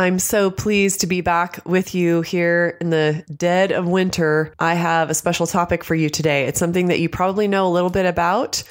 I'm so pleased to be back with you here in the dead of winter. I have a special topic for you today. It's something that you probably know a little bit about,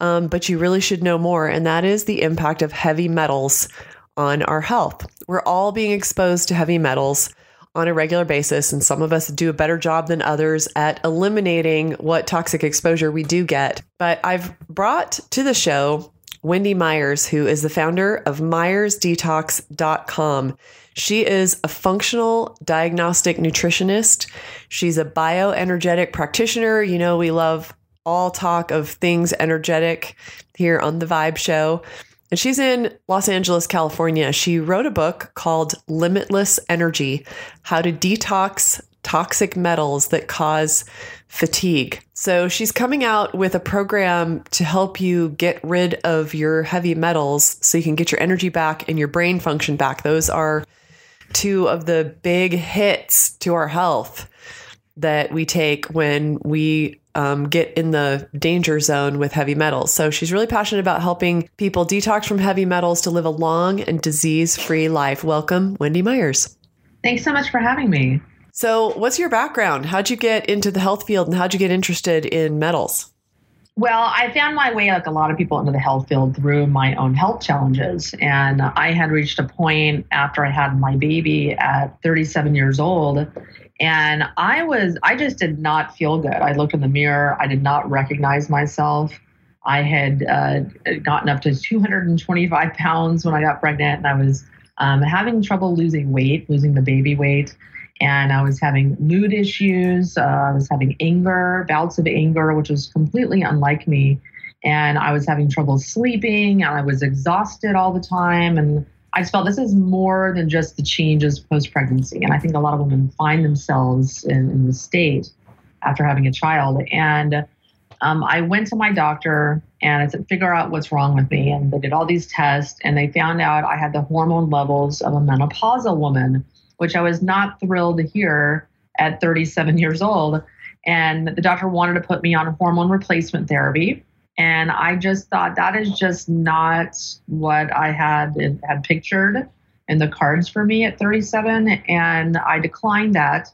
um, but you really should know more, and that is the impact of heavy metals on our health. We're all being exposed to heavy metals on a regular basis, and some of us do a better job than others at eliminating what toxic exposure we do get. But I've brought to the show Wendy Myers, who is the founder of MyersDetox.com. She is a functional diagnostic nutritionist. She's a bioenergetic practitioner. You know, we love all talk of things energetic here on the Vibe Show. And she's in Los Angeles, California. She wrote a book called Limitless Energy How to Detox Toxic Metals That Cause Fatigue. So she's coming out with a program to help you get rid of your heavy metals so you can get your energy back and your brain function back. Those are two of the big hits to our health that we take when we um, get in the danger zone with heavy metals. So she's really passionate about helping people detox from heavy metals to live a long and disease free life. Welcome, Wendy Myers. Thanks so much for having me. So, what's your background? How'd you get into the health field and how'd you get interested in metals? Well, I found my way, like a lot of people, into the health field through my own health challenges. And I had reached a point after I had my baby at 37 years old. And I was, I just did not feel good. I looked in the mirror, I did not recognize myself. I had uh, gotten up to 225 pounds when I got pregnant, and I was um, having trouble losing weight, losing the baby weight and I was having mood issues. Uh, I was having anger, bouts of anger, which was completely unlike me. And I was having trouble sleeping, and I was exhausted all the time. And I just felt this is more than just the changes post pregnancy. And I think a lot of women find themselves in, in this state after having a child. And um, I went to my doctor and I said, figure out what's wrong with me. And they did all these tests, and they found out I had the hormone levels of a menopausal woman which I was not thrilled to hear at 37 years old. And the doctor wanted to put me on hormone replacement therapy. And I just thought that is just not what I had had pictured in the cards for me at 37. And I declined that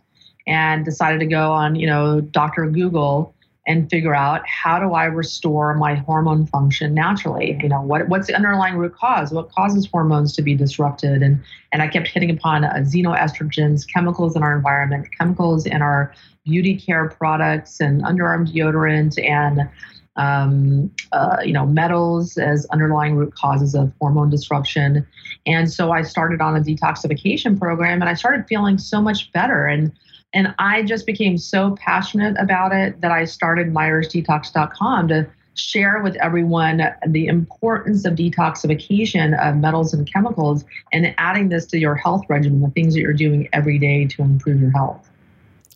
and decided to go on, you know, Dr. Google and figure out how do I restore my hormone function naturally? You know, what, what's the underlying root cause? What causes hormones to be disrupted? And, and I kept hitting upon uh, xenoestrogens, chemicals in our environment, chemicals in our beauty care products and underarm deodorant and um, uh, you know, metals as underlying root causes of hormone disruption. And so I started on a detoxification program and I started feeling so much better. And and I just became so passionate about it that I started MyersDetox.com to share with everyone the importance of detoxification of metals and chemicals and adding this to your health regimen, the things that you're doing every day to improve your health.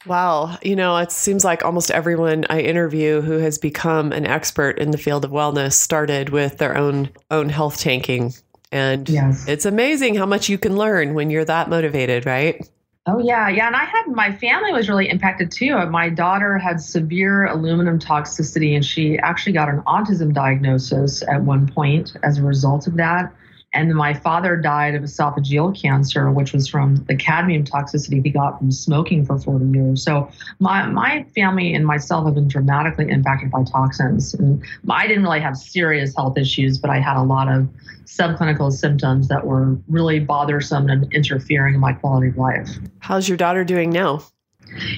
Wow. You know, it seems like almost everyone I interview who has become an expert in the field of wellness started with their own own health tanking. And yes. it's amazing how much you can learn when you're that motivated, right? Oh yeah, yeah, and I had my family was really impacted too. Uh, my daughter had severe aluminum toxicity, and she actually got an autism diagnosis at one point as a result of that. And my father died of esophageal cancer, which was from the cadmium toxicity he got from smoking for 40 years. So my, my family and myself have been dramatically impacted by toxins. And I didn't really have serious health issues, but I had a lot of subclinical symptoms that were really bothersome and interfering in my quality of life. How's your daughter doing now?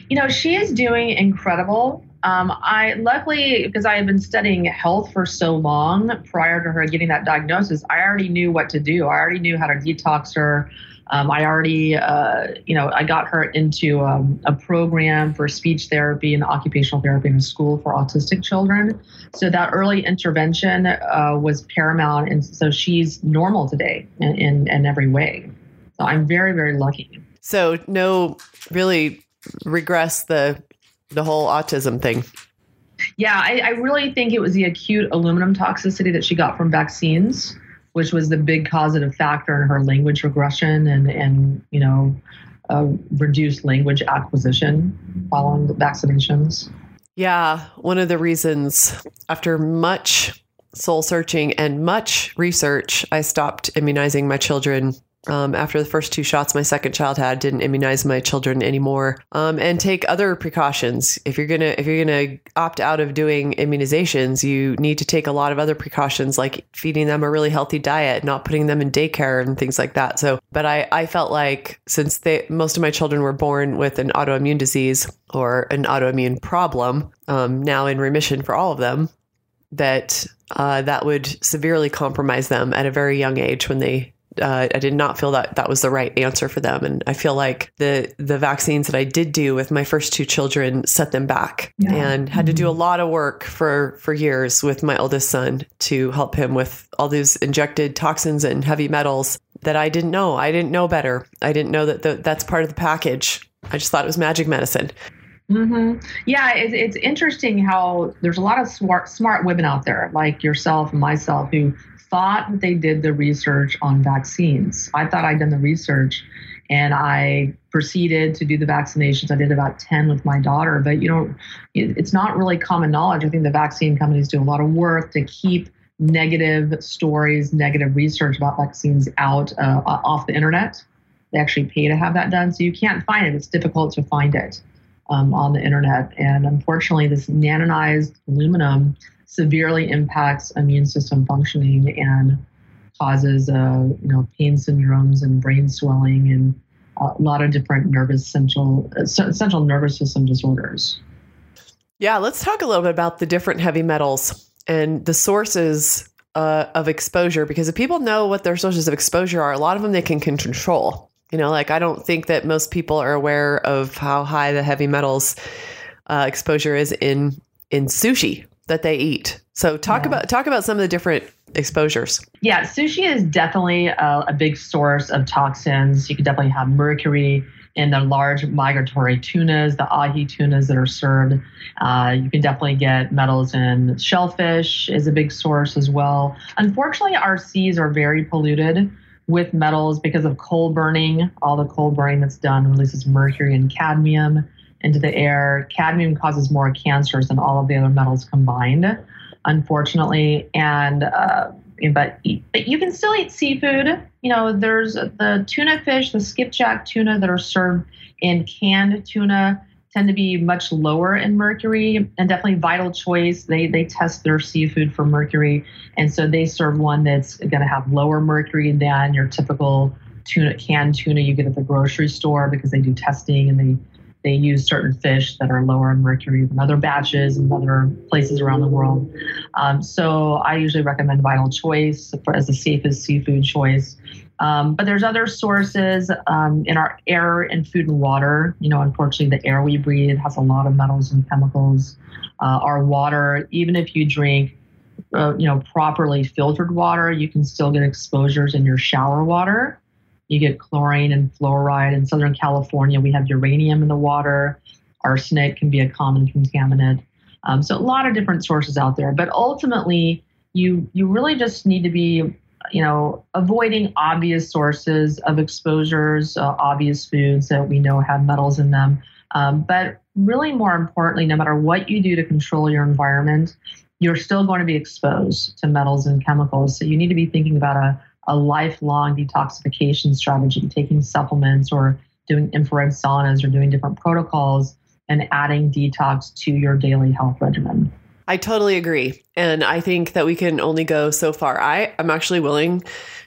You know, she is doing incredible. Um, I luckily because I had been studying health for so long prior to her getting that diagnosis, I already knew what to do. I already knew how to detox her. Um, I already, uh, you know, I got her into um, a program for speech therapy and occupational therapy in a school for autistic children. So that early intervention uh, was paramount, and so she's normal today in, in, in every way. So I'm very, very lucky. So no, really regress the the whole autism thing. Yeah, I, I really think it was the acute aluminum toxicity that she got from vaccines, which was the big causative factor in her language regression and and you know uh, reduced language acquisition following the vaccinations. Yeah, one of the reasons after much soul searching and much research, I stopped immunizing my children um, after the first two shots my second child had didn't immunize my children anymore. Um, and take other precautions. If you're gonna if you're gonna opt out of doing immunizations you need to take a lot of other precautions like feeding them a really healthy diet not putting them in daycare and things like that. So but i i felt like since they most of my children were born with an autoimmune disease or an autoimmune problem um, now in remission for all of them that uh, that would severely compromise them at a very young age when they uh, I did not feel that that was the right answer for them, and I feel like the the vaccines that I did do with my first two children set them back, yeah. and had to do a mm-hmm. lot of work for for years with my oldest son to help him with all these injected toxins and heavy metals that I didn't know. I didn't know better. I didn't know that the, that's part of the package. I just thought it was magic medicine. Mm-hmm. Yeah, it, it's interesting how there's a lot of smart smart women out there like yourself and myself who thought that they did the research on vaccines. I thought I'd done the research and I proceeded to do the vaccinations. I did about 10 with my daughter, but you know, it's not really common knowledge. I think the vaccine companies do a lot of work to keep negative stories, negative research about vaccines out uh, off the internet. They actually pay to have that done, so you can't find it. It's difficult to find it um, on the internet. And unfortunately, this nanonized aluminum severely impacts immune system functioning and causes uh, you know pain syndromes and brain swelling and a lot of different nervous central uh, central nervous system disorders. Yeah, let's talk a little bit about the different heavy metals and the sources uh, of exposure because if people know what their sources of exposure are, a lot of them they can control. You know, like I don't think that most people are aware of how high the heavy metals uh, exposure is in in sushi that they eat. So talk yeah. about talk about some of the different exposures. Yeah, sushi is definitely a, a big source of toxins. You can definitely have mercury in the large migratory tunas, the ahi tunas that are served. Uh, you can definitely get metals in shellfish is a big source as well. Unfortunately, our seas are very polluted with metals because of coal burning. All the coal burning that's done releases mercury and cadmium into the air. Cadmium causes more cancers than all of the other metals combined, unfortunately. And uh, but, but you can still eat seafood. You know, there's the tuna fish, the skipjack tuna that are served in canned tuna tend to be much lower in mercury and definitely vital choice they they test their seafood for mercury and so they serve one that's going to have lower mercury than your typical tuna canned tuna you get at the grocery store because they do testing and they they use certain fish that are lower in mercury than other batches and other places around the world. Um, so I usually recommend Vital Choice as the safest seafood choice. Um, but there's other sources um, in our air and food and water. You know, unfortunately, the air we breathe has a lot of metals and chemicals. Uh, our water, even if you drink, uh, you know, properly filtered water, you can still get exposures in your shower water. You get chlorine and fluoride. In Southern California, we have uranium in the water. Arsenic can be a common contaminant. Um, so a lot of different sources out there, but ultimately, you you really just need to be, you know, avoiding obvious sources of exposures, uh, obvious foods that we know have metals in them. Um, but really, more importantly, no matter what you do to control your environment, you're still going to be exposed to metals and chemicals. So you need to be thinking about a a lifelong detoxification strategy, taking supplements or doing infrared saunas or doing different protocols and adding detox to your daily health regimen. I totally agree. And I think that we can only go so far. I I'm actually willing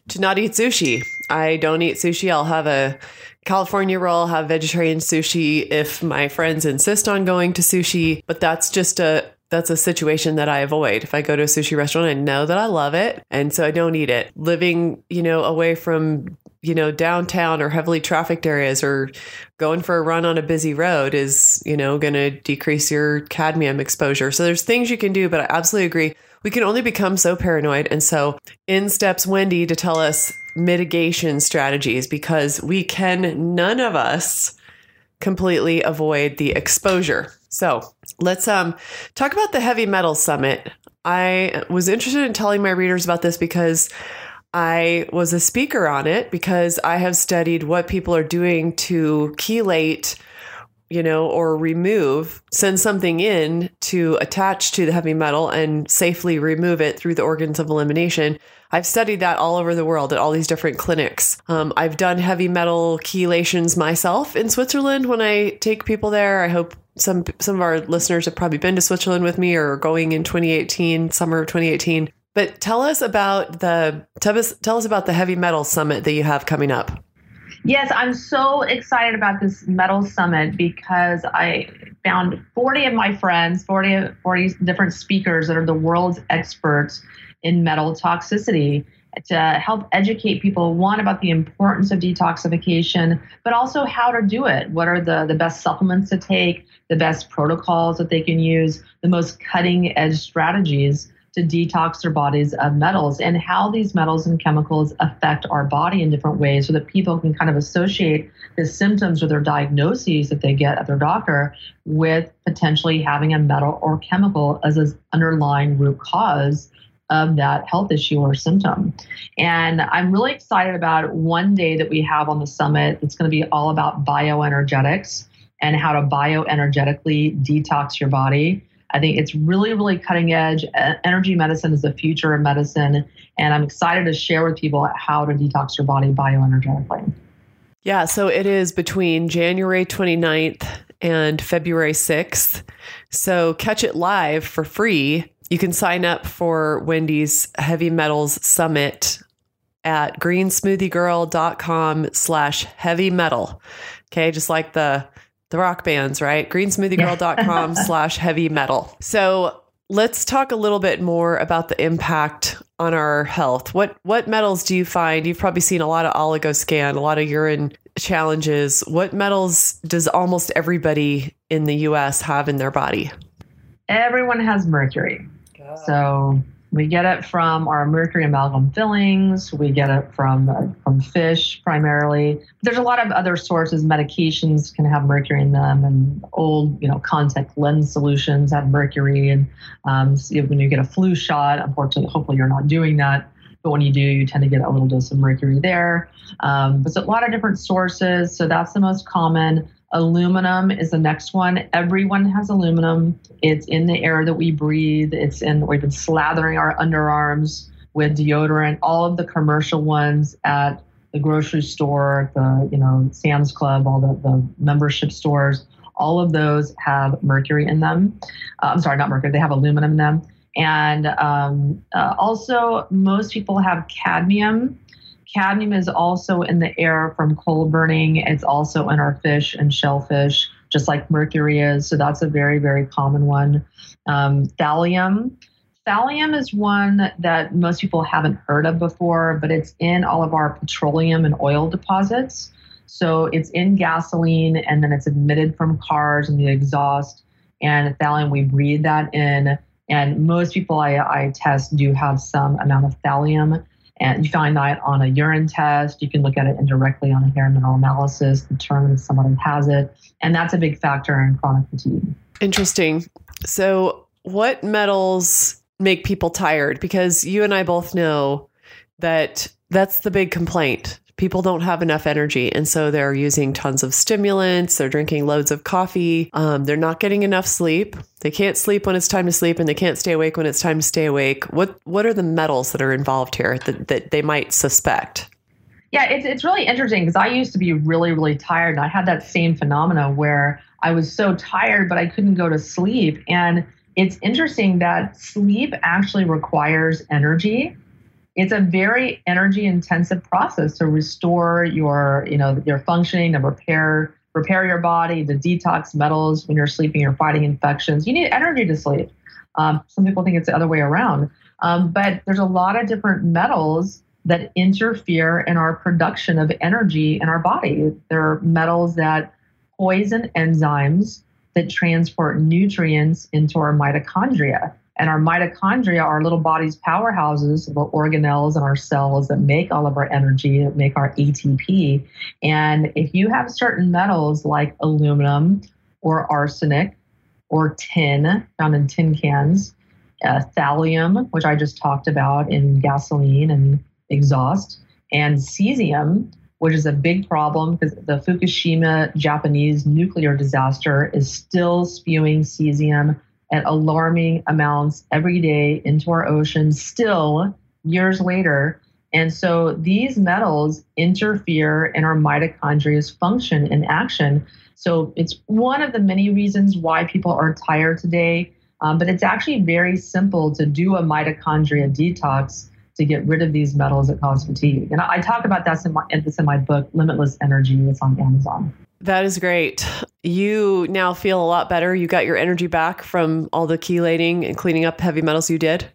to not eat sushi. I don't eat sushi. I'll have a California roll, have vegetarian sushi if my friends insist on going to sushi, but that's just a that's a situation that I avoid. If I go to a sushi restaurant, I know that I love it. And so I don't eat it. Living, you know, away from, you know, downtown or heavily trafficked areas or going for a run on a busy road is, you know, going to decrease your cadmium exposure. So there's things you can do, but I absolutely agree. We can only become so paranoid. And so in steps Wendy to tell us mitigation strategies because we can, none of us completely avoid the exposure. So let's um, talk about the Heavy Metal Summit. I was interested in telling my readers about this because I was a speaker on it because I have studied what people are doing to chelate you know, or remove, send something in to attach to the heavy metal and safely remove it through the organs of elimination. I've studied that all over the world at all these different clinics. Um, I've done heavy metal chelations myself in Switzerland when I take people there. I hope some some of our listeners have probably been to Switzerland with me or going in 2018, summer of 2018. But tell us about the tell us, tell us about the heavy metal summit that you have coming up. Yes, I'm so excited about this metal summit because I found 40 of my friends, 40, 40 different speakers that are the world's experts in metal toxicity to help educate people one about the importance of detoxification but also how to do it. What are the, the best supplements to take the best protocols that they can use the most cutting edge strategies to detox their bodies of metals and how these metals and chemicals affect our body in different ways so that people can kind of associate the symptoms or their diagnoses that they get at their doctor with potentially having a metal or chemical as an underlying root cause of that health issue or symptom. And I'm really excited about one day that we have on the summit It's going to be all about bioenergetics and how to bioenergetically detox your body. I think it's really, really cutting edge. Energy medicine is the future of medicine. And I'm excited to share with people how to detox your body bioenergetically. Yeah, so it is between January 29th and February 6th. So catch it live for free. You can sign up for Wendy's Heavy Metals Summit at greensmoothiegirl.com slash heavy metal. Okay, just like the the rock bands, right? Greensmoothiegirl.com slash heavy metal. So let's talk a little bit more about the impact on our health. What what metals do you find? You've probably seen a lot of oligoscan, a lot of urine challenges. What metals does almost everybody in the US have in their body? Everyone has mercury. So we get it from our mercury amalgam fillings. We get it from uh, from fish primarily. There's a lot of other sources. Medications can have mercury in them, and old you know contact lens solutions have mercury. And um, so when you get a flu shot, unfortunately, hopefully you're not doing that. But when you do, you tend to get a little dose of mercury there. Um, but it's a lot of different sources. So that's the most common. Aluminum is the next one. Everyone has aluminum. It's in the air that we breathe. It's in, we've been slathering our underarms with deodorant. All of the commercial ones at the grocery store, the, you know, Sam's Club, all the, the membership stores, all of those have mercury in them. Uh, I'm sorry, not mercury, they have aluminum in them. And um, uh, also, most people have cadmium Cadmium is also in the air from coal burning. It's also in our fish and shellfish, just like mercury is. So that's a very, very common one. Um, thallium. Thallium is one that most people haven't heard of before, but it's in all of our petroleum and oil deposits. So it's in gasoline and then it's emitted from cars and the exhaust. And thallium, we breathe that in. And most people I, I test do have some amount of thallium. And you find that on a urine test. You can look at it indirectly on a hair mineral analysis, determine if someone has it. And that's a big factor in chronic fatigue. Interesting. So, what metals make people tired? Because you and I both know that that's the big complaint people don't have enough energy. And so they're using tons of stimulants, they're drinking loads of coffee, um, they're not getting enough sleep. They can't sleep when it's time to sleep and they can't stay awake when it's time to stay awake. What what are the metals that are involved here that, that they might suspect? Yeah, it's, it's really interesting because I used to be really, really tired. And I had that same phenomena where I was so tired, but I couldn't go to sleep. And it's interesting that sleep actually requires energy it's a very energy intensive process to restore your you know your functioning to repair repair your body to detox metals when you're sleeping you're fighting infections. You need energy to sleep. Um, some people think it's the other way around. Um, but there's a lot of different metals that interfere in our production of energy in our body. There are metals that poison enzymes that transport nutrients into our mitochondria And our mitochondria are little body's powerhouses, the organelles in our cells that make all of our energy, that make our ATP. And if you have certain metals like aluminum or arsenic or tin, found in tin cans, uh, thallium, which I just talked about in gasoline and exhaust, and cesium, which is a big problem because the Fukushima Japanese nuclear disaster is still spewing cesium at alarming amounts every day into our oceans, still years later. And so these metals interfere in our mitochondria's function and action. So it's one of the many reasons why people are tired today. Um, but it's actually very simple to do a mitochondria detox to get rid of these metals that cause fatigue. And I, talk about this in my this in my book, Limitless Energy. It's on Amazon. That is great. You now feel a lot better. You got your energy back from all the chelating and cleaning up heavy metals you did.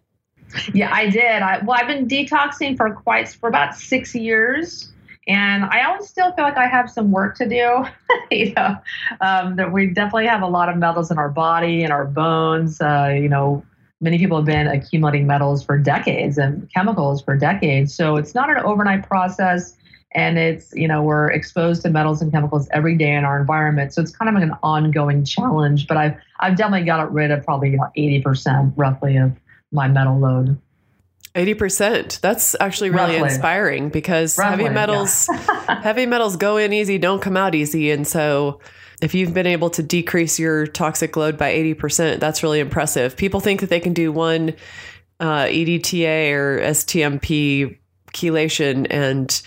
Yeah, I did. I, well, I've been detoxing for quite for about six years, and I always still feel like I have some work to do. you know, um, that we definitely have a lot of metals in our body and our bones. Uh, you know, many people have been accumulating metals for decades and chemicals for decades. So it's not an overnight process and it's you know we're exposed to metals and chemicals every day in our environment. So it's kind of like an ongoing challenge but i've i've definitely got rid of probably you know, 80% roughly of my metal load. 80% that's actually really roughly. inspiring because roughly, heavy metals yeah. heavy metals go in easy don't come out easy. And so if you've been able to decrease your toxic load by 80% that's really impressive. People think that they can do one uh, edta or stmp chelation and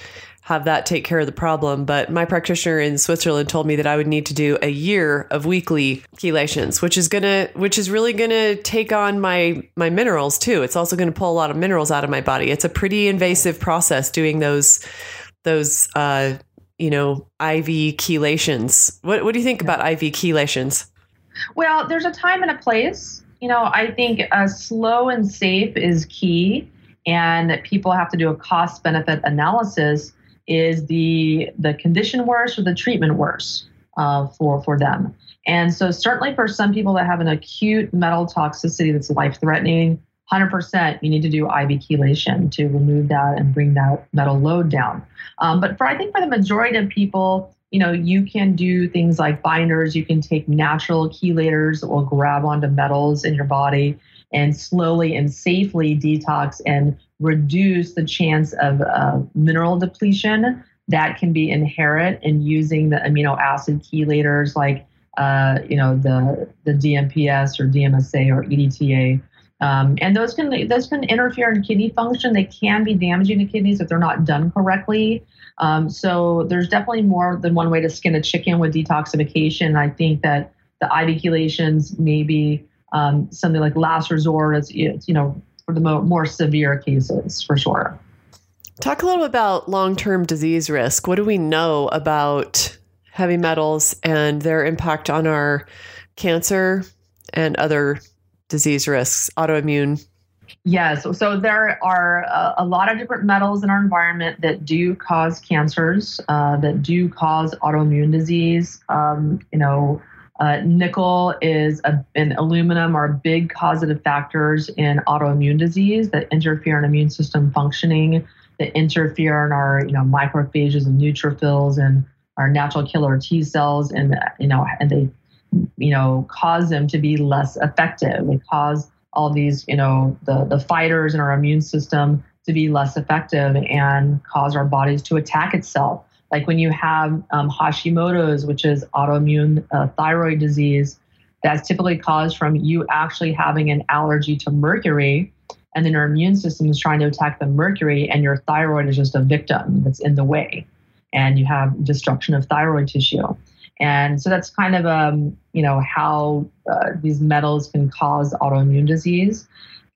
have that take care of the problem. But my practitioner in Switzerland told me that I would need to do a year of weekly chelations, which is gonna, which is really gonna take on my my minerals too. It's also gonna pull a lot of minerals out of my body. It's a pretty invasive process doing those those uh, you know IV chelations. What what do you think about IV chelations? Well, there's a time and a place. You know, I think slow and safe is key, and people have to do a cost benefit analysis is the the condition worse or the treatment worse uh, for for them? And so certainly for some people that have an acute metal toxicity that's life threatening, 100% you need to do IV chelation to remove that and bring that metal load down. Um, but for I think for the majority of people, you know, you can do things like binders. You can take natural chelators that will grab onto metals in your body and slowly and safely detox and reduce the chance of uh, mineral depletion that can be inherent in using the amino acid chelators like uh, you know the the DMPS or DMSA or EDTA. Um, and those can those can interfere in kidney function. They can be damaging to kidneys if they're not done correctly. Um, so there's definitely more than one way to skin a chicken with detoxification. I think that the IV chelations may be um, something like last resort. It's, it's you know for the mo- more severe cases, for sure. Talk a little about long term disease risk. What do we know about heavy metals and their impact on our cancer and other disease risks, autoimmune? Yes, so there are a, a, lot of different metals in our environment that do cause cancers, uh, that do cause autoimmune disease. Um, you know, uh, nickel is a, and aluminum are big causative factors in autoimmune disease that interfere in immune system functioning, that interfere in our you know macrophages and neutrophils and our natural killer T cells, and you know and they you know cause them to be less effective. They cause all these you know the the fighters in our immune system to be less effective and cause our bodies to attack itself like when you have um, Hashimoto's, which is autoimmune uh, thyroid disease, that's typically caused from you actually having an allergy to mercury, and then your immune system is trying to attack the mercury, and your thyroid is just a victim that's in the way, and you have destruction of thyroid tissue. And so that's kind of um, you know how uh, these metals can cause autoimmune disease.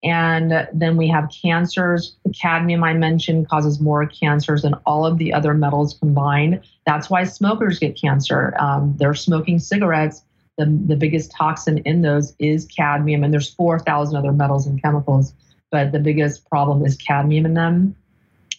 And then we have cancers. Cadmium, I mentioned, causes more cancers than all of the other metals combined. That's why smokers get cancer. Um, they're smoking cigarettes. The, the biggest toxin in those is cadmium, and there's 4,000 other metals and chemicals, but the biggest problem is cadmium in them.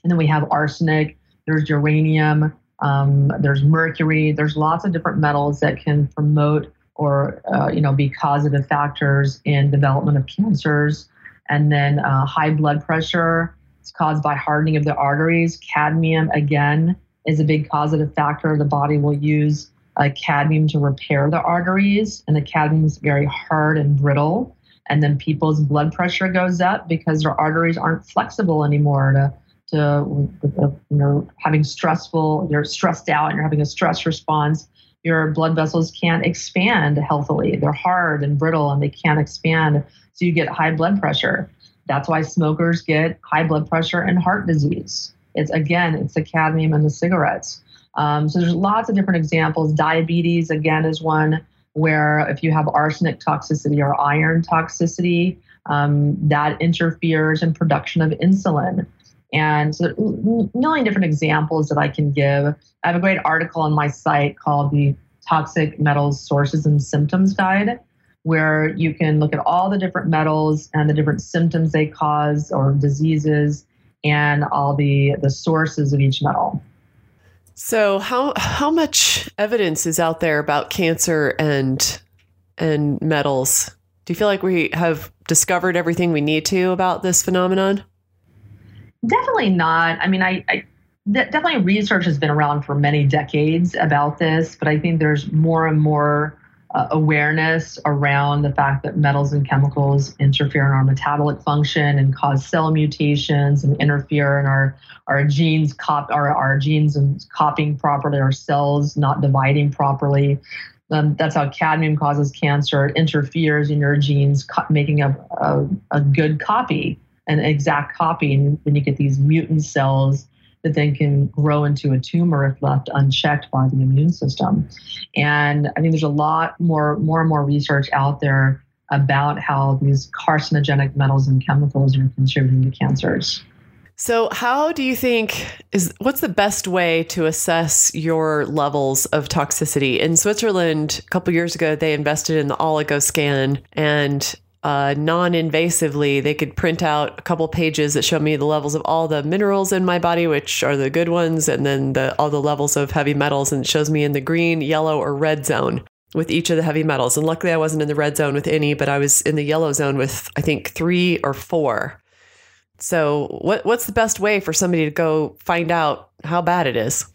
And then we have arsenic, there's uranium, um, there's mercury, there's lots of different metals that can promote or uh, you know be causative factors in development of cancers. And then uh, high blood pressure is caused by hardening of the arteries. Cadmium again is a big causative factor. The body will use uh, cadmium to repair the arteries, and the cadmium is very hard and brittle. And then people's blood pressure goes up because their arteries aren't flexible anymore to to you know having stressful you're stressed out and you're having a stress response your blood vessels can't expand healthily. They're hard and brittle and they can't expand. So you get high blood pressure. That's why smokers get high blood pressure and heart disease. It's again it's the cadmium in the cigarettes. Um, so there's lots of different examples. Diabetes again is one where if you have arsenic toxicity or iron toxicity um, that interferes in production of insulin and so a million different examples that I can give. I have a great article on my site called the Toxic Metals Sources and Symptoms Guide, where you can look at all the different metals and the different symptoms they cause or diseases and all the, the sources of each metal. So how how much evidence is out there about cancer and and metals? Do you feel like we have discovered everything we need to about this phenomenon? Definitely not. I mean, I, I definitely research has been around for many decades about this, but I think there's more and more uh, awareness around the fact that metals and chemicals interfere in our metabolic function and cause cell mutations and interfere in our our genes cop our, our genes and copying properly, our cells not dividing properly. Um, that's how cadmium causes cancer. It interferes in your genes, co- making a, a, a good copy an exact copy. And when you get these mutant cells that then can grow into a tumor if left unchecked by the immune system. And I think there's a lot more, more and more research out there about how these carcinogenic metals and chemicals are contributing to cancers. So, how do you think is what's the best way to assess your levels of toxicity? In Switzerland, a couple years ago, they invested in the oligoscan, and uh, non-invasively they could print out a couple pages that show me the levels of all the minerals in my body which are the good ones and then the, all the levels of heavy metals and it shows me in the green yellow or red zone with each of the heavy metals. And luckily i wasn't in the red zone with any but i was in the yellow zone with i think three or four. So what, what's the best way for somebody to go find out how bad it is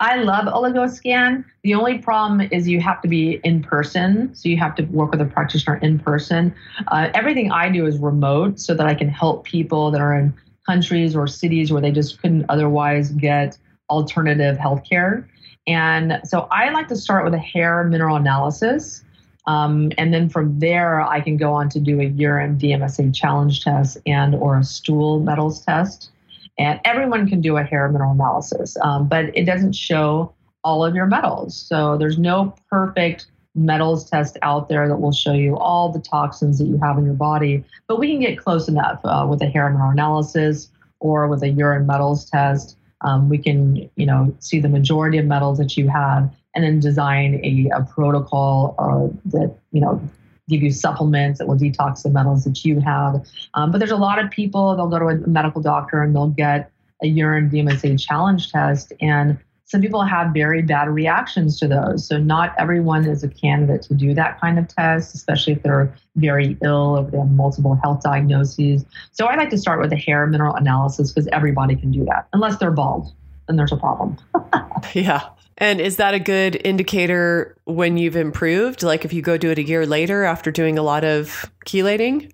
I love OligoScan. The only problem is you have to be in person. So you have to work with a practitioner in person. Uh, everything I do is remote so that I can help people that are in countries or cities where they just couldn't otherwise get alternative healthcare. And so I like to start with a hair mineral analysis. Um, and then from there, I can go on to do a urine DMSA challenge test and or a stool metals test. And everyone can do a hair mineral analysis, um, but it doesn't show all of your metals. So there's no perfect metals test out there that will show you all the toxins that you have in your body. But we can get close enough uh, with a hair mineral analysis or with a urine metals test. Um, we can, you know, see the majority of metals that you have, and then design a, a protocol uh, that you know give you supplements that will detox the metals that you have. Um, but there's a lot of people, they'll go to a medical doctor and they'll get a urine DMSA challenge test. And some people have very bad reactions to those. So not everyone is a candidate to do that kind of test, especially if they're very ill, if they have multiple health diagnoses. So I like to start with a hair mineral analysis because everybody can do that, unless they're bald. Then there's a problem. yeah. And is that a good indicator when you've improved? Like if you go do it a year later after doing a lot of chelating?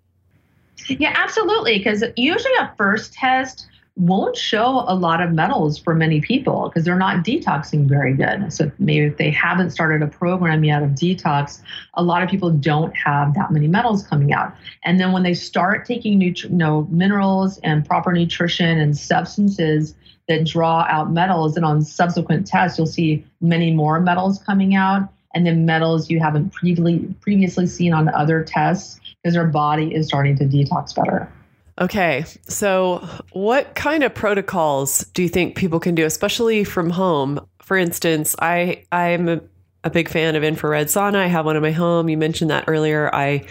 Yeah, absolutely. Because usually a first test won't show a lot of metals for many people because they're not detoxing very good. So maybe if they haven't started a program yet of detox, a lot of people don't have that many metals coming out. And then when they start taking nutri- you know, minerals and proper nutrition and substances that draw out metals. And on subsequent tests, you'll see many more metals coming out, and then metals you haven't previously previously seen on other tests because your body is starting to detox better. Okay, so what kind of protocols do you think people can do, especially from home? For instance, I I'm a big fan of infrared sauna. I have one in my home. You mentioned that earlier. I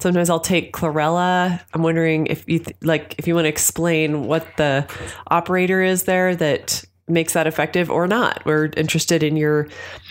sometimes I'll take chlorella. I'm wondering if you th- like if you want to explain what the operator is there that makes that effective or not. We're interested in your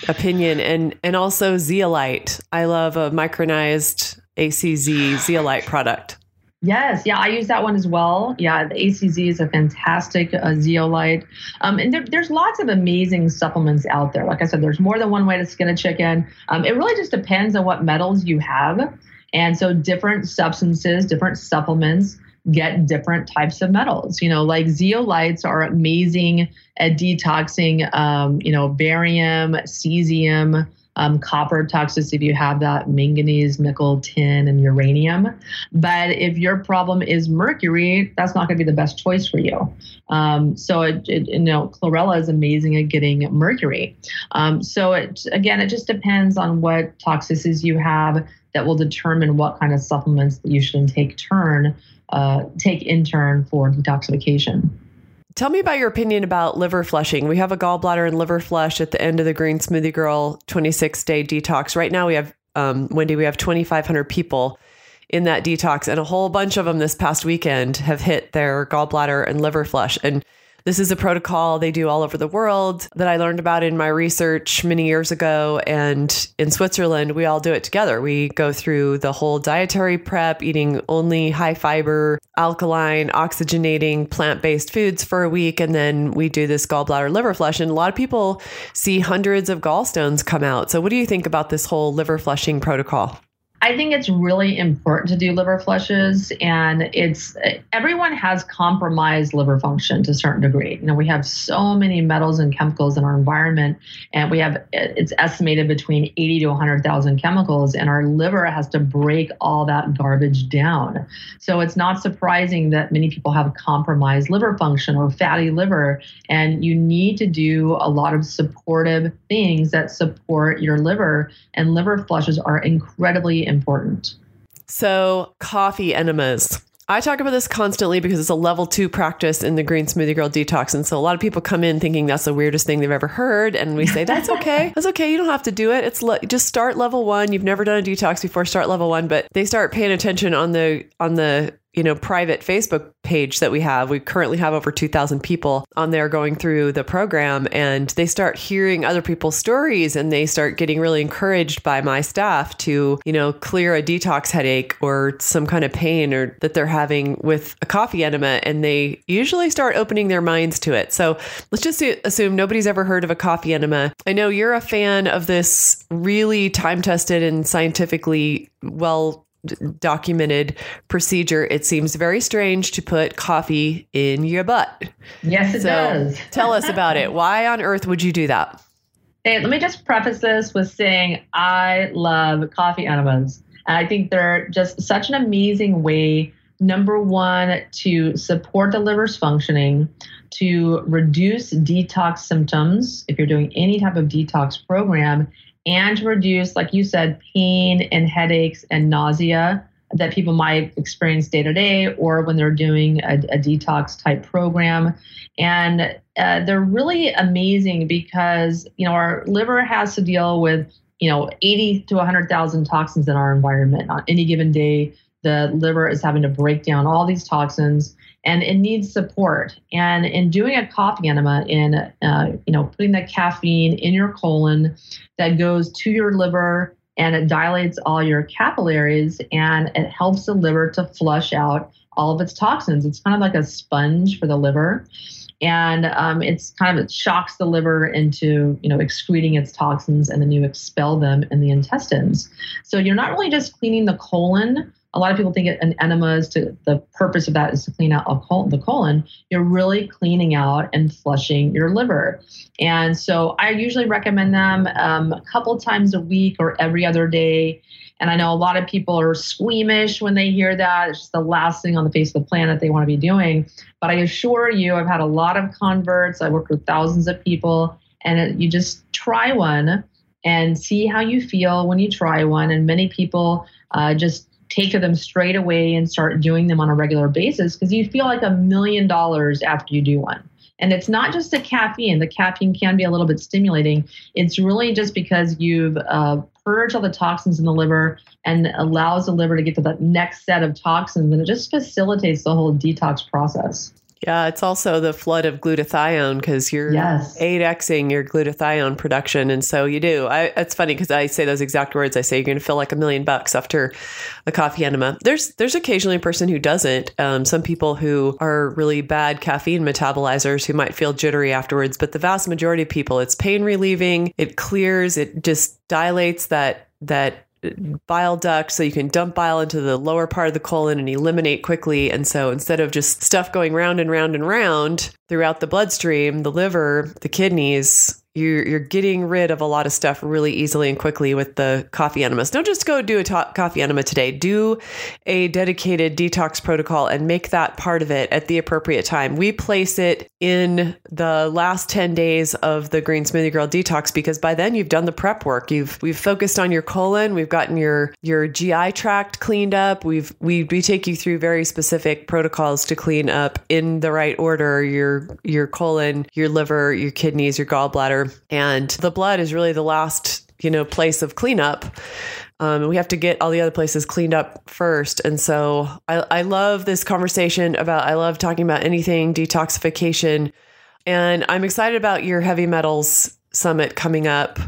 opinion and and also zeolite. I love a micronized ACZ zeolite product. Yes, yeah, I use that one as well. Yeah, the ACZ is a fantastic uh, zeolite. Um, and there, there's lots of amazing supplements out there. Like I said, there's more than one way to skin a chicken. Um, it really just depends on what metals you have. And so different substances, different supplements get different types of metals. You know, like zeolites are amazing at detoxing, um, you know, barium, cesium, um, copper toxicity if you have that, manganese, nickel, tin, and uranium. But if your problem is mercury, that's not going to be the best choice for you. Um, so, it, it, you know, chlorella is amazing at getting mercury. Um, so, it again, it just depends on what toxicities you have that will determine what kind of supplements that you should take turn, uh, take in turn for detoxification. Tell me about your opinion about liver flushing. We have a gallbladder and liver flush at the end of the Green Smoothie Girl 26 day detox. Right now, we have, um, Wendy, we have 2,500 people in that detox, and a whole bunch of them this past weekend have hit their gallbladder and liver flush. And this is a protocol they do all over the world that I learned about in my research many years ago. And in Switzerland, we all do it together. We go through the whole dietary prep, eating only high fiber, alkaline, oxygenating, plant based foods for a week. And then we do this gallbladder liver flush. And a lot of people see hundreds of gallstones come out. So, what do you think about this whole liver flushing protocol? I think it's really important to do liver flushes, and it's everyone has compromised liver function to a certain degree. You know, we have so many metals and chemicals in our environment, and we have it's estimated between 80 to 100,000 chemicals, and our liver has to break all that garbage down. So it's not surprising that many people have compromised liver function or fatty liver, and you need to do a lot of supportive things that support your liver, and liver flushes are incredibly important. So, coffee enemas. I talk about this constantly because it's a level two practice in the Green Smoothie Girl detox. And so a lot of people come in thinking that's the weirdest thing they've ever heard. And we say, that's okay. That's okay. You don't have to do it. It's le- just start level one. You've never done a detox before, start level one. But they start paying attention on the, on the, you know, private Facebook page that we have. We currently have over 2,000 people on there going through the program, and they start hearing other people's stories and they start getting really encouraged by my staff to, you know, clear a detox headache or some kind of pain or that they're having with a coffee enema. And they usually start opening their minds to it. So let's just assume nobody's ever heard of a coffee enema. I know you're a fan of this really time tested and scientifically well documented procedure, it seems very strange to put coffee in your butt. Yes, it so does. tell us about it. Why on earth would you do that? Hey, let me just preface this with saying I love coffee enemas. And I think they're just such an amazing way, number one, to support the liver's functioning, to reduce detox symptoms if you're doing any type of detox program, and to reduce, like you said, pain and headaches and nausea that people might experience day to day or when they're doing a, a detox type program. And uh, they're really amazing because, you know, our liver has to deal with, you know, 80 to 100,000 toxins in our environment on any given day. The liver is having to break down all these toxins and it needs support. And in doing a coffee enema, in uh, you know putting that caffeine in your colon that goes to your liver and it dilates all your capillaries and it helps the liver to flush out all of its toxins. It's kind of like a sponge for the liver. And um, it's kind of it shocks the liver into you know excreting its toxins, and then you expel them in the intestines. So you're not really just cleaning the colon, a lot of people think an enema is to the purpose of that is to clean out the colon. You're really cleaning out and flushing your liver. And so I usually recommend them um, a couple times a week or every other day. And I know a lot of people are squeamish when they hear that. It's just the last thing on the face of the planet they want to be doing. But I assure you, I've had a lot of converts. I worked with thousands of people, and you just try one and see how you feel when you try one. And many people uh, just take them straight away and start doing them on a regular basis because you feel like a million dollars after you do one. And it's not just the caffeine. The caffeine can be a little bit stimulating. It's really just because you've uh, purged all the toxins in the liver and allows the liver to get to the next set of toxins, and it just facilitates the whole detox process. Yeah, it's also the flood of glutathione because you're Yes. 8xing your glutathione production. And so you do. I, it's funny because I say those exact words. I say you're going to feel like a million bucks after a coffee enema. There's there's occasionally a person who doesn't. Um, some people who are really bad caffeine metabolizers who might feel jittery afterwards. But the vast majority of people, it's pain relieving. It clears. It just dilates that that bile duct so you can dump bile into the lower part of the colon and eliminate quickly. And so instead of just stuff going round and round and round throughout the bloodstream, the liver, the kidneys, you're, you're getting rid of a lot of stuff really easily and quickly with the coffee enemas. Don't just go do a coffee enema today. Do a dedicated detox protocol and make that part of it at the appropriate time. We place it in the last 10 days of the Green Smoothie Girl detox because by then you've done the prep work. You've we've focused on your colon, we've gotten your your GI tract cleaned up. We've we we take you through very specific protocols to clean up in the right order your your colon, your liver, your kidneys, your gallbladder, and the blood is really the last, you know, place of cleanup. Um, we have to get all the other places cleaned up first. And so I, I love this conversation about, I love talking about anything detoxification. And I'm excited about your heavy metals summit coming up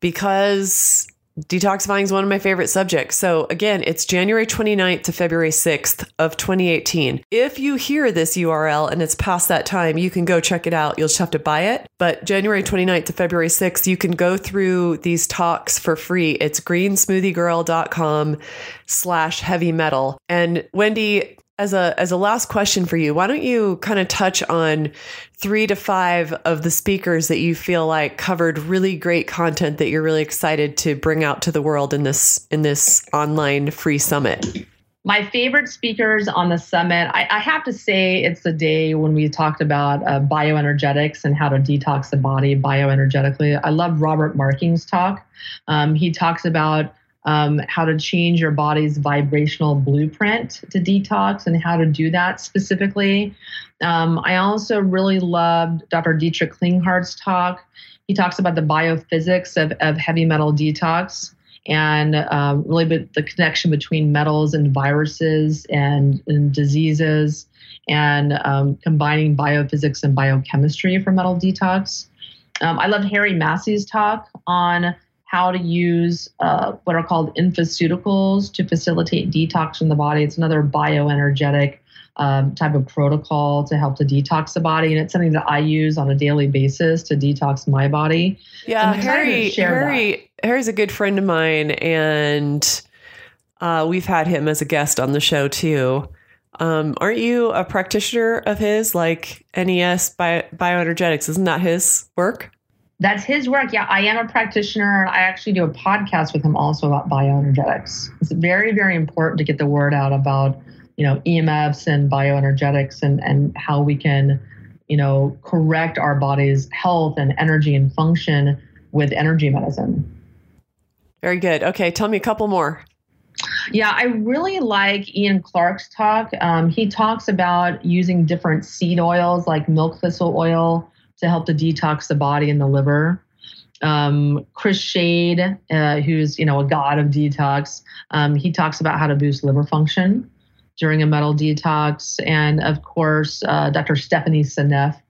because detoxifying is one of my favorite subjects. So again, it's January 29th to February 6th of 2018. If you hear this URL and it's past that time, you can go check it out. You'll just have to buy it. But January 29th to February 6th, you can go through these talks for free. It's greensmoothiegirl.com slash heavy metal. And Wendy, as a as a last question for you, why don't you kind of touch on three to five of the speakers that you feel like covered really great content that you're really excited to bring out to the world in this in this online free summit? My favorite speakers on the summit, I, I have to say, it's the day when we talked about uh, bioenergetics and how to detox the body bioenergetically. I love Robert Marking's talk. Um, he talks about um, how to change your body's vibrational blueprint to detox and how to do that specifically. Um, I also really loved Dr. Dietrich Klinghardt's talk. He talks about the biophysics of, of heavy metal detox and um, really the connection between metals and viruses and, and diseases and um, combining biophysics and biochemistry for metal detox. Um, I loved Harry Massey's talk on how to use uh, what are called infoceuticals to facilitate detox from the body. It's another bioenergetic um, type of protocol to help to detox the body, and it's something that I use on a daily basis to detox my body. Yeah, Harry. Harry. That. Harry's a good friend of mine, and uh, we've had him as a guest on the show too. Um, aren't you a practitioner of his, like NES bio, bioenergetics? Isn't that his work? That's his work. Yeah, I am a practitioner. I actually do a podcast with him also about bioenergetics. It's very, very important to get the word out about, you know, EMFs and bioenergetics and, and how we can, you know, correct our body's health and energy and function with energy medicine. Very good. Okay, tell me a couple more. Yeah, I really like Ian Clark's talk. Um, he talks about using different seed oils like milk thistle oil to help to detox the body and the liver. Um, Chris Shade, uh, who's you know a god of detox, um, he talks about how to boost liver function during a metal detox, and of course, uh, Dr. Stephanie Seneff.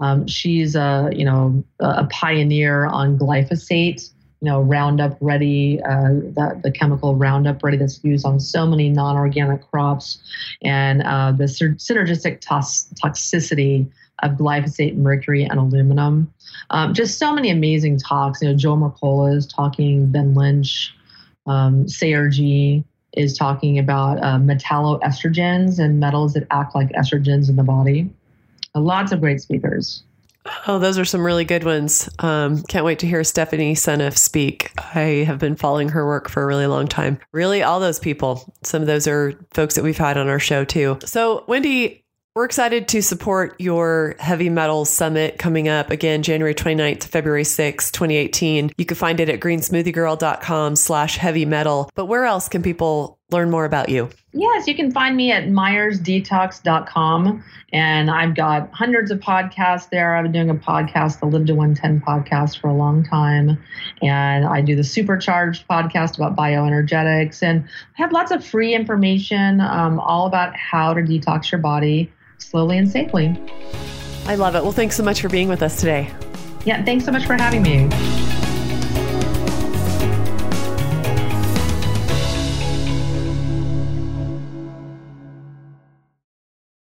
Um, she's a you know a pioneer on glyphosate, you know Roundup Ready, uh, the, the chemical Roundup Ready that's used on so many non-organic crops, and uh, the synergistic toxicity of glyphosate, mercury, and aluminum. Um, just so many amazing talks. You know, Joe Mercola is talking, Ben Lynch, um, Sayer Ji is talking about uh, metalloestrogens and metals that act like estrogens in the body. Uh, lots of great speakers. Oh, those are some really good ones. Um, can't wait to hear Stephanie Seneff speak. I have been following her work for a really long time. Really, all those people. Some of those are folks that we've had on our show too. So, Wendy, we're excited to support your heavy metal summit coming up again, January 29th to February 6th, 2018. You can find it at greensmoothiegirl.com slash heavy metal. But where else can people learn more about you? Yes, you can find me at myersdetox.com. And I've got hundreds of podcasts there. I've been doing a podcast, the Live to 110 podcast, for a long time. And I do the Supercharged podcast about bioenergetics. And I have lots of free information um, all about how to detox your body slowly and safely. I love it. Well, thanks so much for being with us today. Yeah, thanks so much for having me.